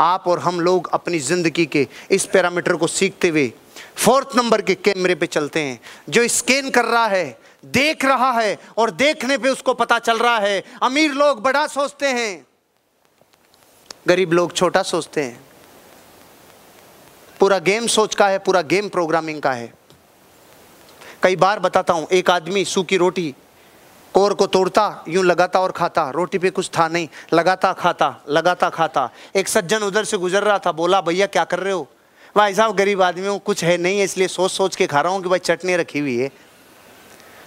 आप और हम लोग अपनी ज़िंदगी के इस पैरामीटर को सीखते हुए फोर्थ नंबर के कैमरे पे चलते हैं, जो स्कैन कर रहा है, देख रहा है और देखने पे उसको पता चल रहा है। अमीर लोग बड़ा सोचते हैं, गरीब लोग छोटा सोचते हैं। पूरा गेम सोच का है, पूरा गेम प्रोग्रामिंग का है। कई बार बताता हूँ, एक आदमी सूखी रोटी कोर को तोड़ता, यूँ लगाता और खाता, रोटी पे कुछ था नहीं, लगाता, खाता लगाता, खाता। एक सज्जन उधर से गुजर रहा था, बोला, भैया, क्या कर रहे हो? भाई साहब, गरीब आदमी हूँ, कुछ है नहीं है, इसलिए सोच सोच के खा रहा हूँ कि भाई चटनी रखी हुई है।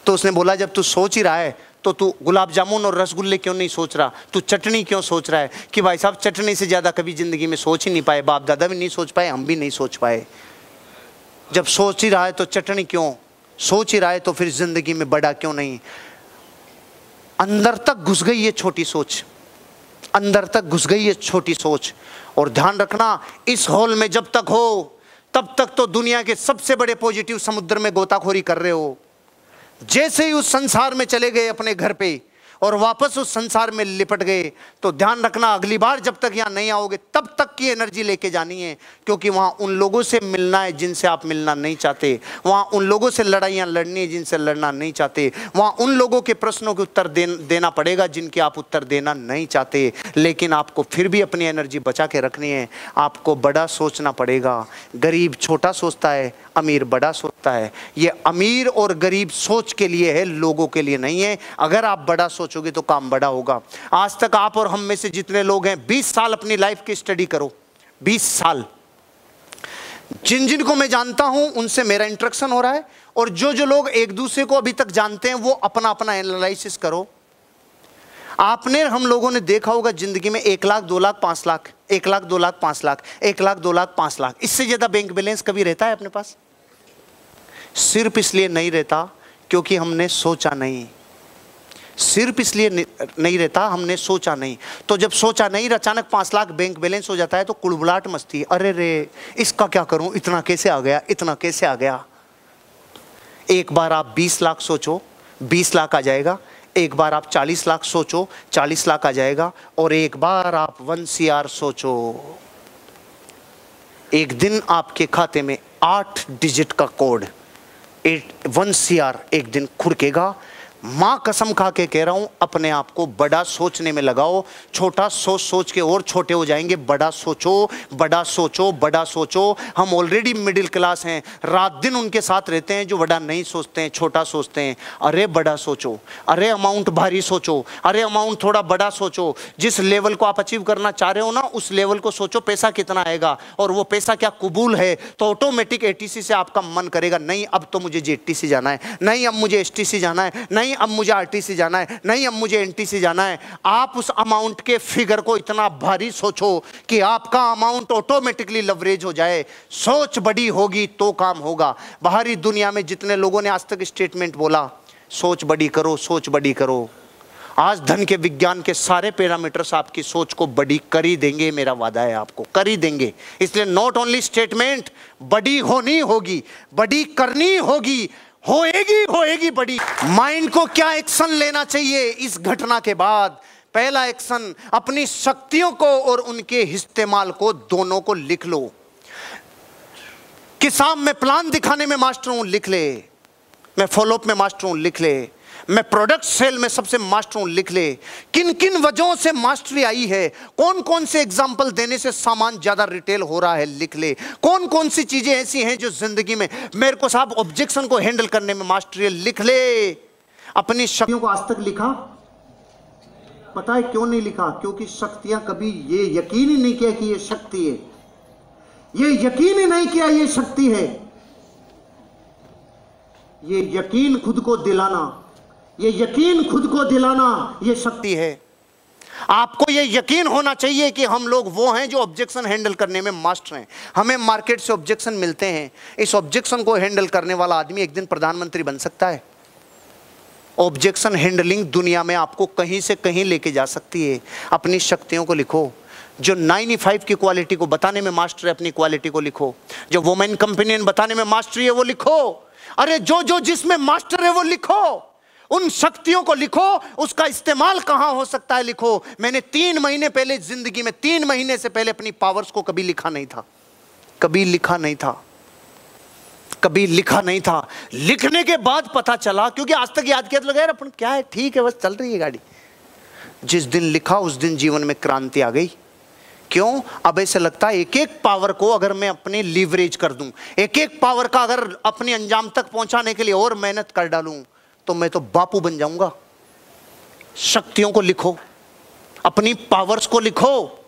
तो उसने बोला, जब तू सोच ही रहा है तो तू गुलाब जामुन और रसगुल्ले क्यों नहीं सोच रहा? तू चटनी क्यों सोच रहा है कि भाई साहब, चटनी से ज़्यादा कभी ज़िंदगी में सोच ही नहीं पाए बाप दादा भी नहीं सोच पाए, हम भी नहीं सोच पाए। जब सोच ही रहा है तो चटनी क्यों? सोच ही रहा है तो फिर ज़िंदगी में बड़ा क्यों नहीं? अंदर तक घुस गई ये छोटी सोच। अंदर तक घुस गई ये छोटी सोच। और ध्यान रखना, इस हॉल में जब तक हो, तब तक तो दुनिया के सबसे बड़े पॉजिटिव समुद्र में गोताखोरी कर रहे हो। जैसे ही उस संसार में चले गए अपने घर पे और वापस उस संसार में लिपट गए। तो ध्यान रखना अगली बार जब तक यहाँ नहीं आओगे तब तक की एनर्जी लेके जानी है क्योंकि वहाँ उन लोगों से मिलना है जिनसे आप मिलना नहीं चाहते। वहाँ उन लोगों से लड़ाइयाँ लड़नी है जिनसे लड़ना नहीं चाहते। वहाँ उन लोगों के प्रश्नों के उत्तर दे, देना पड़ेगा जिनके आप उत्तर देना नहीं चाहते। लेकिन आपको फिर भी अपनी एनर्जी बचा के रखनी है। आपको बड़ा सोचना पड़ेगा। गरीब छोटा सोचता है अमीर बड़ा सोचता है। ये अमीर और गरीब सोच के लिए है, लोगों के लिए नहीं है। अगर आप बड़ा सोचोगे तो काम बड़ा होगा। आज तक आप और हम में से जितने लोग हैं 20 साल अपनी लाइफ की स्टडी करो। 20 साल। जिन जिन को मैं जानता हूँ, उनसे मेरा इंट्रक्शन हो रहा है और जो जो लोग एक दूसरे को अभी तक जानते हैं, वो अपना अपना एनालिसिस करो। आपने, हम लोगों ने देखा होगा ज़िंदगी में एक लाख, दो लाख, पाँच लाख, एक लाख, दो लाख, पाँच लाख, एक लाख, दो लाख, पाँच लाख। इससे ज़्यादा बैंक बैलेंस कभी रहता है अपने पास? सिर्फ़ इसलिए नहीं रहता क्योंकि हमने सोचा नहीं। सिर्फ़ इसलिए नहीं रहता, हमने सोचा नहीं। तो जब सोचा नहीं, अचानक पाँच लाख बैंक बैलेंस हो जाता है तो कुड़बुलाट मस्ती अरे रे, इसका क्या करूँ? इतना कैसे आ गया? इतना कैसे आ गया? एक बार आप बीस लाख सोचो, बीस लाख आ जाएगा। एक बार आप चालीस लाख सोचो, चालीस लाख आ जाएगा। और एक बार आप वन सी आर सोचो। एक दिन आपके खाते में आठ डिजिट का code. Eight one C R एक दिन खुड़केगा माँ कसम खा के कह रहा हूँ, अपने आप को बड़ा सोचने में लगाओ, छोटा सोच सोच के और छोटे हो जाएँगे, बड़ा सोचो बड़ा सोचो बड़ा सोचो। हम ऑलरेडी मिडिल क्लास हैं, रात दिन उनके साथ रहते हैं जो बड़ा नहीं सोचते हैं, छोटा सोचते हैं। अरे बड़ा सोचो, अरे अमाउंट भारी सोचो, अरे अमाउंट थोड़ा बड़ा सोचो। जिस लेवल को आप अचीव करना चाह रहे हो ना, उस लेवल को सोचो, पैसा कितना आएगा, और वो पैसा क्या कबूल है तो ऑटोमेटिक एटीसी से आपका मन करेगा, नहीं, अब तो मुझे जी जाना है, नहीं, अब मुझे एसटीसी जाना है, नहीं नहीं, अब मुझे आरटीसी जाना है। नहीं, अब मुझे एनटीसी जाना है। आप उस अमाउंट के फिगर को इतना भारी सोचो कि आपका अमाउंट ऑटोमेटिकली लवरेज हो जाए। सोच बड़ी होगी तो काम होगा। बाहरी दुनिया में जितने लोगों ने आज तक स्टेटमेंट बोला, सोच बड़ी करो, सोच बड़ी करो। आज धन के विज्ञान के सारे पैरामीटर्स आपकी सोच को बड़ी कर ही देंगे, मेरा वादा है आपको, कर ही देंगे। इसलिए नॉट ओनली स्टेटमेंट बड़ी होनी होगी, बड़ी करनी होगी होएगी होएगी बड़ी। माइंड को क्या एक्शन लेना चाहिए इस घटना के बाद? पहला एक्शन, अपनी शक्तियों को और उनके इस्तेमाल को, दोनों को लिख लो। किसान, में प्लान दिखाने में मास्टर हूँ, लिख ले। मैं फॉलोअप में मास्टर हूँ, लिख ले। मैं प्रोडक्ट सेल में सबसे मास्टर हूँ, लिख ले। किन किन वजहों से मास्टरी आई है? कौन कौन से एग्ज़ाम्पल देने से सामान ज़्यादा रिटेल हो रहा है, लिख ले। कौन कौन सी चीज़ें ऐसी हैं जो ज़िंदगी में मेरे को साहब ऑब्जेक्शन को हैंडल करने में मास्टरी है, लिख ले। अपनी शक्तियों को आज तक लिखा? पता है क्यों नहीं लिखा? क्योंकि शक्तियाँ कभी ये यकीन ही नहीं किया कि ये शक्ति है। ये यकीन ही नहीं किया ये शक्ति है। ये यकीन खुद को दिलाना। ये यकीन खुद को दिलाना, ये शक्ति है। आपको ये यकीन होना चाहिए कि हम लोग वो हैं जो ऑब्जेक्शन हैंडल करने में मास्टर हैं। हमें मार्केट से ऑब्जेक्शन मिलते हैं। इस ऑब्जेक्शन को हैंडल करने वाला आदमी एक दिन प्रधानमंत्री बन सकता है। ऑब्जेक्शन हैंडलिंग दुनिया में आपको कहीं से कहीं लेके जा सकती है। अपनी शक्तियों को लिखो। जो 95 की क्वालिटी को बताने में मास्टर है, अपनी क्वालिटी को लिखो। जो वुमेन कंपेनियन बताने में मास्टरी है, वो लिखो। अरे जो जो जिसमें मास्टर है, वो लिखो। उन शक्तियों को लिखो, उसका इस्तेमाल कहाँ हो सकता है लिखो? मैंने तीन महीने पहले ज़िंदगी में, तीन महीने से पहले अपनी पावर्स को कभी लिखा नहीं था। कभी लिखा नहीं था। कभी लिखा नहीं था। लिखने के बाद पता चला, क्योंकि आज तक याद किया तो लगा अपन क्या है? ठीक है, बस चल रही है गाड़ी। जिस दिन लिखा, उस दिन जीवन में क्रांति आ गई। क्यों? अब ऐसे लगता है एक एक पावर को अगर मैं अपने लीवरेज कर दूँ एक एक पावर का अगर अपने अंजाम तक पहुँचाने के लिए और मेहनत कर डालूं तो मैं तो बापू बन जाऊँगा। शक्तियों को लिखो, अपनी पावर्स को लिखो।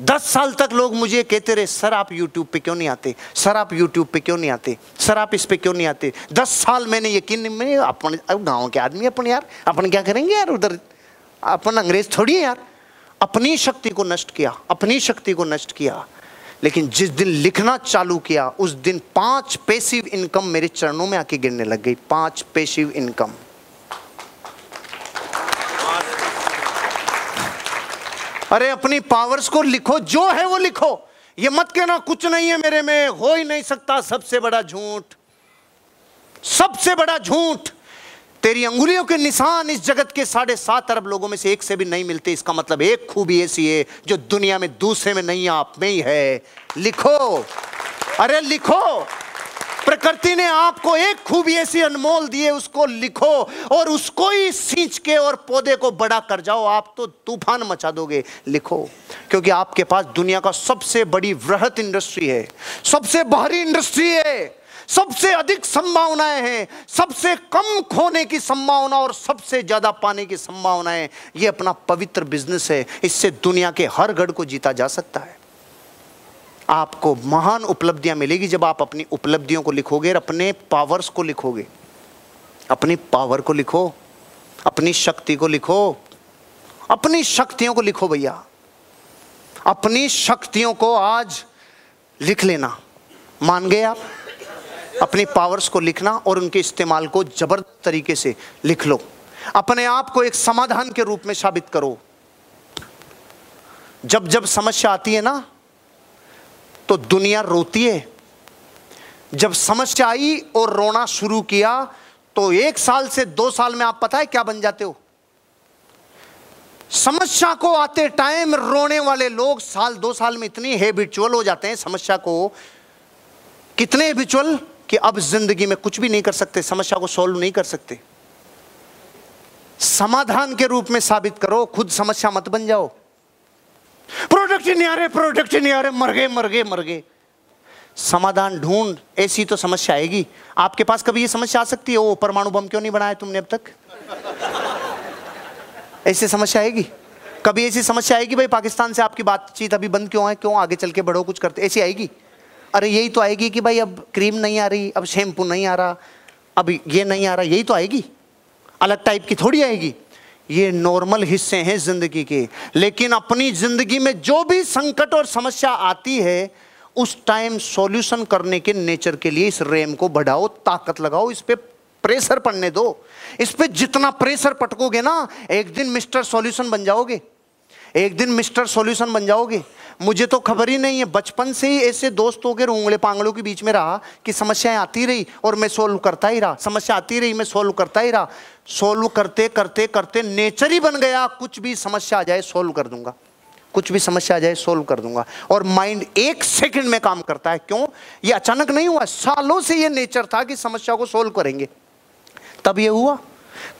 दस साल तक लोग मुझे कहते रहे, सर, आप यूट्यूब पे क्यों नहीं आते? सर, आप यूट्यूब पे क्यों नहीं आते? सर, आप इस पे क्यों नहीं आते? दस साल मैंने यकीन नहीं अपन गाँव के आदमी अपन यार, अपन क्या करेंगे यार उधर? अपन अंग्रेज़ थोड़ी है यार। अपनी शक्ति को नष्ट किया, अपनी शक्ति को नष्ट किया। लेकिन जिस दिन लिखना चालू किया, उस दिन पाँच पेसिव इनकम मेरे चरणों में आके गिरने लग गई। पाँच पेसिव इनकम अरे, अपनी पावर्स को लिखो, जो है वो लिखो। ये मत कहना, कुछ नहीं है मेरे में, हो ही नहीं सकता। सबसे बड़ा झूठ। सबसे बड़ा झूठ। तेरी अंगुलियों के निशान इस जगत के साढ़े सात अरब लोगों में से एक से भी नहीं मिलते। इसका मतलब एक खूबी ऐसी है जो दुनिया में दूसरे में नहीं, आप में ही है। लिखो। अरे लिखो। प्रकृति ने आपको एक खूबी ऐसी अनमोल दी है, उसको लिखो और उसको ही सींच के और पौधे को बड़ा कर जाओ। आप तो तूफ़ान मचा दोगे। लिखो। क्योंकि आपके पास दुनिया का सबसे बड़ी वृहत इंडस्ट्री है, सबसे बाहरी इंडस्ट्री है। सबसे अधिक संभावनाएँ हैं, सबसे कम खोने की संभावना और सबसे ज़्यादा पाने की संभावनाएँ, ये अपना पवित्र बिज़नेस है, इससे दुनिया के हर गढ़ को जीता जा सकता है। आपको महान उपलब्धियाँ मिलेगी जब आप अपनी उपलब्धियों को लिखोगे और अपने पावर्स को लिखोगे। अपनी पावर को लिखो, अपनी शक्ति को लिखो, अपनी शक्तियों को लिखो भैया। अपनी शक्तियों को आज लिख लेना। मान गए आप? अपनी पावर्स को लिखना और उनके इस्तेमाल को ज़बरदस्त तरीके से लिख लो। अपने आप को एक समाधान के रूप में साबित करो। जब जब समस्या आती है ना तो दुनिया रोती है। जब समस्या आई और रोना शुरू किया तो एक साल से दो साल में आप पता है क्या बन जाते हो? समस्या को आते टाइम रोने वाले लोग साल, दो साल में इतनी हेबिचुअल हो जाते हैं समस्या को। कितने हेबिचुअल कि अब ज़िंदगी में कुछ भी नहीं कर सकते, समस्या को सॉल्व नहीं कर सकते। समाधान के रूप में साबित करो, खुद समस्या मत बन जाओ। प्रोडक्ट नहीं आ रहे प्रोडक्ट नहीं आ रहे, मर गए मर गए मर गए। समाधान ढूंढ, ऐसी तो समस्या आएगी। आपके पास कभी ये समस्या आ सकती है? वो परमाणु बम क्यों नहीं बनाया तुमने अब तक? ऐसी समस्या आएगी? कभी ऐसी समस्या आएगी भाई, पाकिस्तान से आपकी बातचीत अभी बंद क्यों है? क्यों आगे चल के बढ़ो, कुछ करते, ऐसी आएगी? अरे यही तो आएगी कि भाई अब क्रीम नहीं आ रही, अब शैम्पू नहीं आ रहा, अब ये नहीं आ रहा, यही तो आएगी। अलग टाइप की थोड़ी आएगी। ये नॉर्मल हिस्से हैं ज़िंदगी के। लेकिन अपनी ज़िंदगी में जो भी संकट और समस्या आती है, उस टाइम सॉल्यूशन करने के नेचर के लिए इस रेम को बढ़ाओ, ताकत लगाओ, इस पे प्रेशर पड़ने दो। इस पर जितना प्रेशर पटकोगे ना, एक दिन मिस्टर सॉल्यूशन बन जाओगे। एक दिन मिस्टर सॉल्यूशन बन जाओगे। मुझे तो खबर ही नहीं है। बचपन से ही ऐसे दोस्तों के उंगले पांगड़ों के बीच में रहा कि समस्याएँ आती रही और मैं सोल्व करता ही रहा। समस्या आती रही, मैं सोल्व करता ही रहा। सोल्व करते करते करते नेचर ही बन गया। कुछ भी समस्या आ जाए सोल्व कर दूँगा। कुछ भी समस्या आ जाए सोल्व कर दूँगा। और माइंड एक सेकंड में काम करता है। क्यों? ये अचानक नहीं हुआ। सालों से ये नेचर था कि समस्या को सोल्व करेंगे। तब ये हुआ।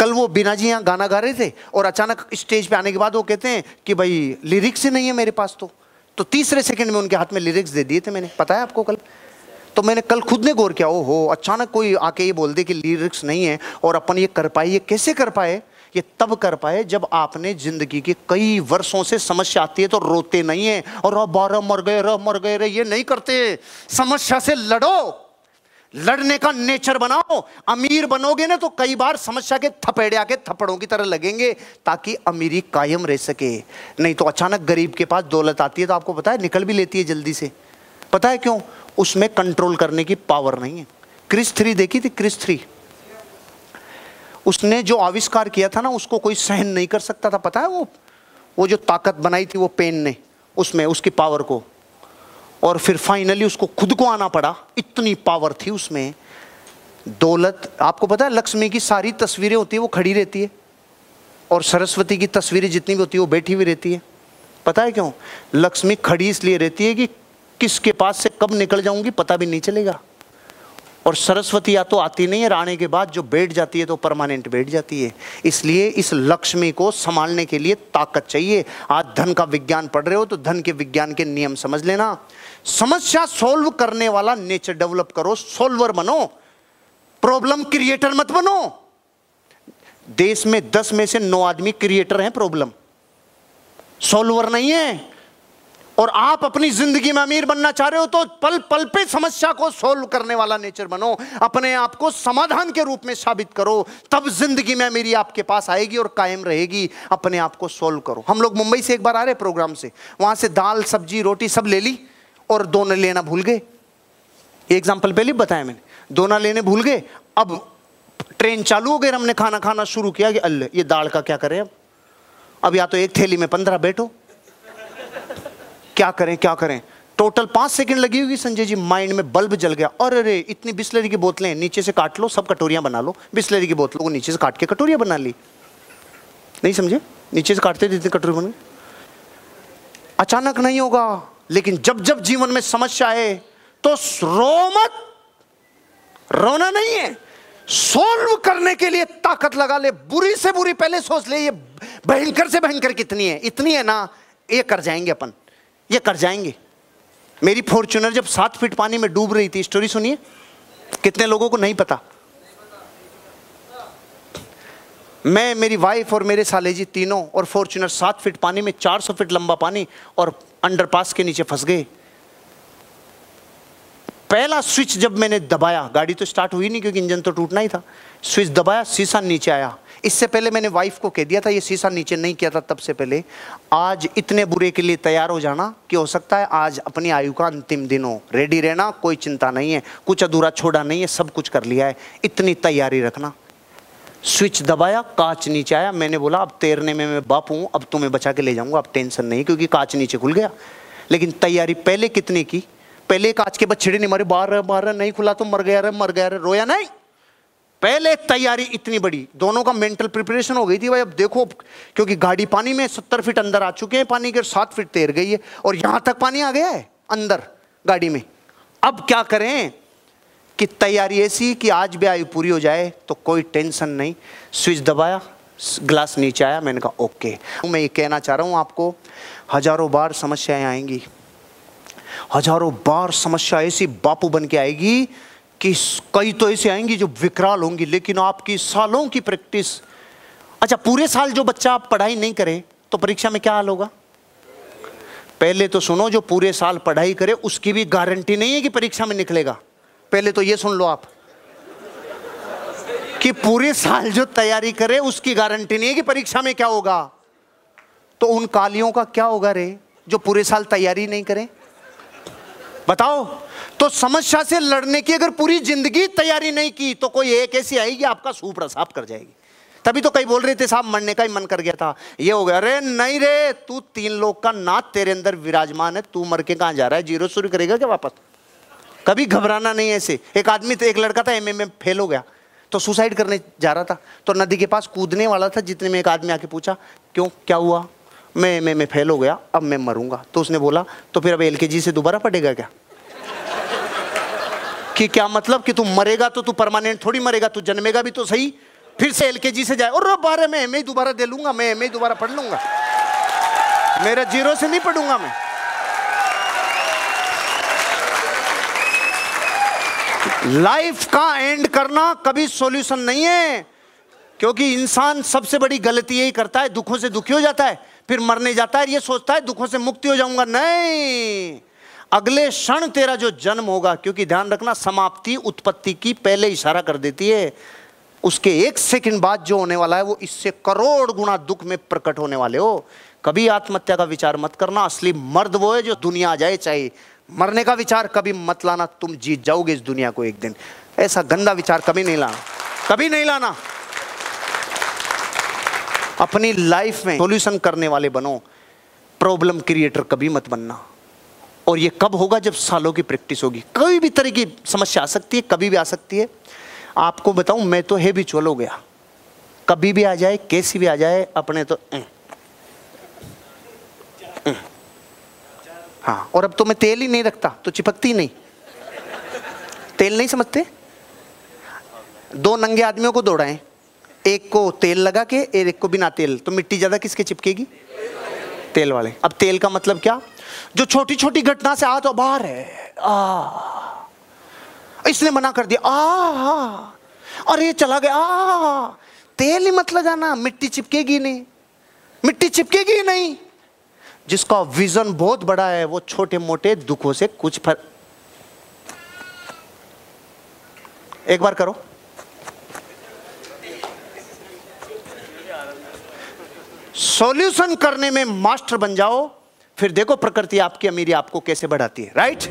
कल वो बिना जी यहाँ गाना गा रहे थे और अचानक स्टेज पे आने के बाद वो कहते हैं कि भाई लिरिक्स ही नहीं है मेरे पास तो। तो तीसरे सेकंड में उनके हाथ में लिरिक्स दे दिए थे मैंने। पता है आपको कल? तो मैंने कल खुद ने गौर किया ओ हो अचानक कोई आके ये बोल दे कि लिरिक्स नहीं है और अपन ये कर पाए, ये कैसे कर पाए? ये तब कर पाए जब आपने ज़िंदगी के कई वर्षों से समस्या आती है तो रोते नहीं है और बारह मर गए, रह मर गए रे ये नहीं करते। समस्या से लड़ो। लड़ने का नेचर बनाओ। अमीर बनोगे ना तो कई बार समस्या के थपेड़े आके थप्पड़ों की तरह लगेंगे ताकि अमीरी कायम रह सके। नहीं तो अचानक गरीब के पास दौलत आती है तो आपको पता है निकल भी लेती है जल्दी से। पता है क्यों? उसमें कंट्रोल करने की पावर नहीं है। क्रिस थ्री देखी थी? क्रिस थ्री उसने जो आविष्कार किया था ना, उसको कोई सहन नहीं कर सकता था। पता है वो? वो जो ताकत बनाई थी वो पेन ने, उसमें, उसकी पावर को। और फिर फाइनली उसको खुद को आना पड़ा। इतनी पावर थी उसमें। दौलत, आपको पता है, लक्ष्मी की सारी तस्वीरें होती है, वो खड़ी रहती है। और सरस्वती की तस्वीरें जितनी भी होती है, वो बैठी हुई रहती है। पता है क्यों? लक्ष्मी खड़ी इसलिए रहती है कि किसके पास से कब निकल जाऊँगी, पता भी नहीं चलेगा। और सरस्वती या तो आती नहीं है आने के बाद जो बैठ जाती है तो परमानेंट बैठ जाती है। इसलिए इस लक्ष्मी को संभालने के लिए ताकत चाहिए। आज धन का विज्ञान पढ़ रहे हो तो धन के विज्ञान के नियम समझ लेना। समस्या सोल्व करने वाला नेचर डेवलप करो, सोल्वर बनो, प्रॉब्लम क्रिएटर मत बनो। देश में दस में से नौ आदमी क्रिएटर हैं प्रॉब्लम। सॉल्वर नहीं है। और आप अपनी ज़िंदगी में अमीर बनना चाह रहे हो तो पल पल पे समस्या को सोल्व करने वाला नेचर बनो। अपने आप को समाधान के रूप में साबित करो। तब ज़िंदगी में अमीरी आपके पास आएगी और कायम रहेगी। अपने आप को सॉल्व करो। हम लोग मुंबई से एक बार आ रहे प्रोग्राम से। वहाँ से दाल, सब्ज़ी, रोटी सब ले ली। और दोनों लेना भूल गए। एग्ज़ाम्पल पहले बताया मैंने। दोनों लेने भूल गए। अब ट्रेन चालू हो गई हमने खाना खाना शुरू किया कि अल्ले ये दाल का क्या करें अब? अब या तो एक थैली में पंद्रह बैठो। क्या करें क्या करें? टोटल पाँच सेकंड लगी होगी संजय जी। माइंड में बल्ब जल गया। और अरे इतनी बिस्लरी की बोतलें नीचे से काट लो, सब कटोरियाँ बना लो। बिस्लरी की बोतलों को नीचे से काट के कटोरियाँ बना ली। नहीं समझे? नीचे से काटते थे, इतनी कटोरी बन अचानक नहीं होगा। लेकिन जब जब जीवन में समस्या है तो रो मत। रोना नहीं है। सोल्व करने के लिए ताकत लगा ले। बुरी से बुरी पहले सोच ले, ये भयंकर से भयंकर कितनी है। इतनी है ना, ये कर जाएँगे अपन। ये कर जाएँगे। मेरी फॉर्चुनर जब सात फीट पानी में डूब रही थी स्टोरी सुनिए। कितने लोगों को नहीं पता। मैं, मेरी वाइफ और मेरे साले जी तीनों और फॉर्चुनर सात फीट पानी में, चार सौ फीट लंबा पानी और अंडरपास के नीचे फंस गए। पहला स्विच जब मैंने दबाया, गाड़ी तो स्टार्ट हुई नहीं क्योंकि इंजन तो टूटना ही था। स्विच दबाया, शीशा नीचे आया। इससे पहले मैंने वाइफ को कह दिया था, ये शीशा नीचे नहीं किया था तब से पहले। आज इतने बुरे के लिए तैयार हो जाना कि हो सकता है आज अपनी आयु का अंतिम दिन हो। रेडी रहना, कोई चिंता नहीं है। कुछ अधूरा छोड़ा नहीं है, सब कुछ कर लिया है। इतनी तैयारी रखना। स्विच दबाया, कांच नीचे आया। मैंने बोला, अब तैरने में मैं बाप हूँ, अब तुम्हें बचा के ले जाऊँगा, अब टेंशन नहीं, क्योंकि कांच नीचे खुल गया। लेकिन तैयारी पहले कितने की? पहले कांच के बछड़े नहीं मारे बाहर बाहर नहीं खुला तो मर गया रे, मर गया रे, रोया नहीं। पहले तैयारी इतनी बड़ी। दोनों का मेंटल प्रिपरेशन हो गई थी भाई, अब देखो, क्योंकि गाड़ी पानी में सत्तर फीट अंदर आ चुके हैं, पानी के सात फीट तैर गई है, और यहाँ तक पानी आ गया है, अंदर, गाड़ी में। अब क्या करें? कि तैयारी ऐसी कि आज भी आयु पूरी हो जाए तो कोई टेंशन नहीं। स्विच दबाया, ग्लास नीचे आया, मैंने कहा, ओके। मैं ये कहना चाह रहा हूँ आपको, हज़ारों बार समस्याएँ आएँगी। हज़ारों बार समस्या ऐसी बापू बन के आएगी कि कई तो ऐसे आएँगी जो विकराल होंगी, लेकिन आपकी सालों की प्रैक्टिस। अच्छा पूरे साल जो बच्चा आप पढ़ाई नहीं करे तो परीक्षा में क्या हाल होगा? पहले तो सुनो, जो पूरे साल पढ़ाई करे, उसकी भी गारंटी नहीं है कि परीक्षा में निकलेगा। पहले तो ये सुन लो आप, कि पूरे साल जो तैयारी करे, उसकी गारंटी नहीं है कि परीक्षा में क्या होगा। तो उन कालियों का क्या होगा रे, जो पूरे साल तैयारी नहीं करें? बताओ। तो समस्या से लड़ने की अगर पूरी ज़िंदगी तैयारी नहीं की तो कोई एक ऐसी आएगी, आपका सूप साफ़ कर जाएगी। तभी तो कई बोल रहे थे, साहब, मरने का ही मन कर गया था। ये हो गया, अरे नहीं रे, तू तीन लोग का नाथ तेरे अंदर विराजमान है, तू मर के कहाँ जा रहा है? ज़ीरो शुरू करेगा क्या वापस? कभी घबराना नहीं ऐसे। एक आदमी तो एक लड़का था एम में फेल हो गया। तो सुसाइड करने जा रहा था। तो नदी के पास कूदने वाला था, जितने में एक आदमी आके पूछा, क्यों, क्या हुआ? मैं मैं मैं फेल हो गया, अब मैं मरूँगा। तो उसने बोला तो फिर अब एल से दोबारा पड़ेगा क्या? कि क्या मतलब? कि तू मरेगा तो तू परमानेंट थोड़ी मरेगा, तू जन्मेगा भी तो सही। फिर से एलकेजी से जाए, और बारे में मैं दोबारा दे लूँगा, मैं मैं दोबारा पढ़ लूँगा। मेरा ज़ीरो से नहीं पढ़ूँगा मैं। लाइफ का एंड करना कभी सॉल्यूशन नहीं है। क्योंकि इंसान सबसे बड़ी गलती यही करता है, दुखों से दुखी हो जाता है, फिर मरने जाता है, ये सोचता है, दुखों से मुक्ति हो जाऊँगा। नहीं। अगले क्षण तेरा जो जन्म होगा, क्योंकि ध्यान रखना, समाप्ति, उत्पत्ति की पहले इशारा कर देती है। उसके एक सेकंड बाद जो होने वाला है, वो इससे करोड़ गुना दुख में प्रकट होने वाले हो। कभी आत्महत्या का विचार मत करना, असली मर्द वो है जो दुनिया आ जाए, चाहे मरने का विचार कभी मत लाना तुम जीत जाओगे इस दुनिया को एक दिन। ऐसा गंदा विचार कभी नहीं लाना कभी नहीं लाना। अपनी लाइफ में सॉल्यूशन करने वाले बनो प्रॉब्लम क्रिएटर कभी मत बनना। और ये कब होगा जब सालों की प्रैक्टिस होगी। कोई भी तरह की समस्या आ सकती है कभी भी आ सकती है। आपको बताऊँ मैं तो है भी चलो गया। कभी भी आ जाए कैसी भी आ जाए अपने तो ए, ए। हाँ। और अब तो मैं तेल ही नहीं रखता तो चिपकती नहीं। तेल नहीं समझते? दो नंगे आदमियों को दौड़ाएँ। एक को तेल लगा के, एक को बिना तेल। तो मिट्टी ज़्यादा किसके चिपकेगी? तेल वाले। अब तेल का मतलब क्या? जो छोटी छोटी घटना से आ तो बाहर है। आ। इसने मना कर दिया। आ। और ये चला गया। आ। तेल ही मत लगाना। मिट्टी चिपकेगी नहीं। मिट्टी चिपकेगी नहीं। जिसका विजन बहुत बड़ा है, वो छोटे मोटे दुखों से कुछ फर एक बार करो। सॉल्यूशन करने में मास्टर बन जाओ, फिर देखो प्रकृति आपकी अमीरी आपको कैसे बढ़ाती है राइट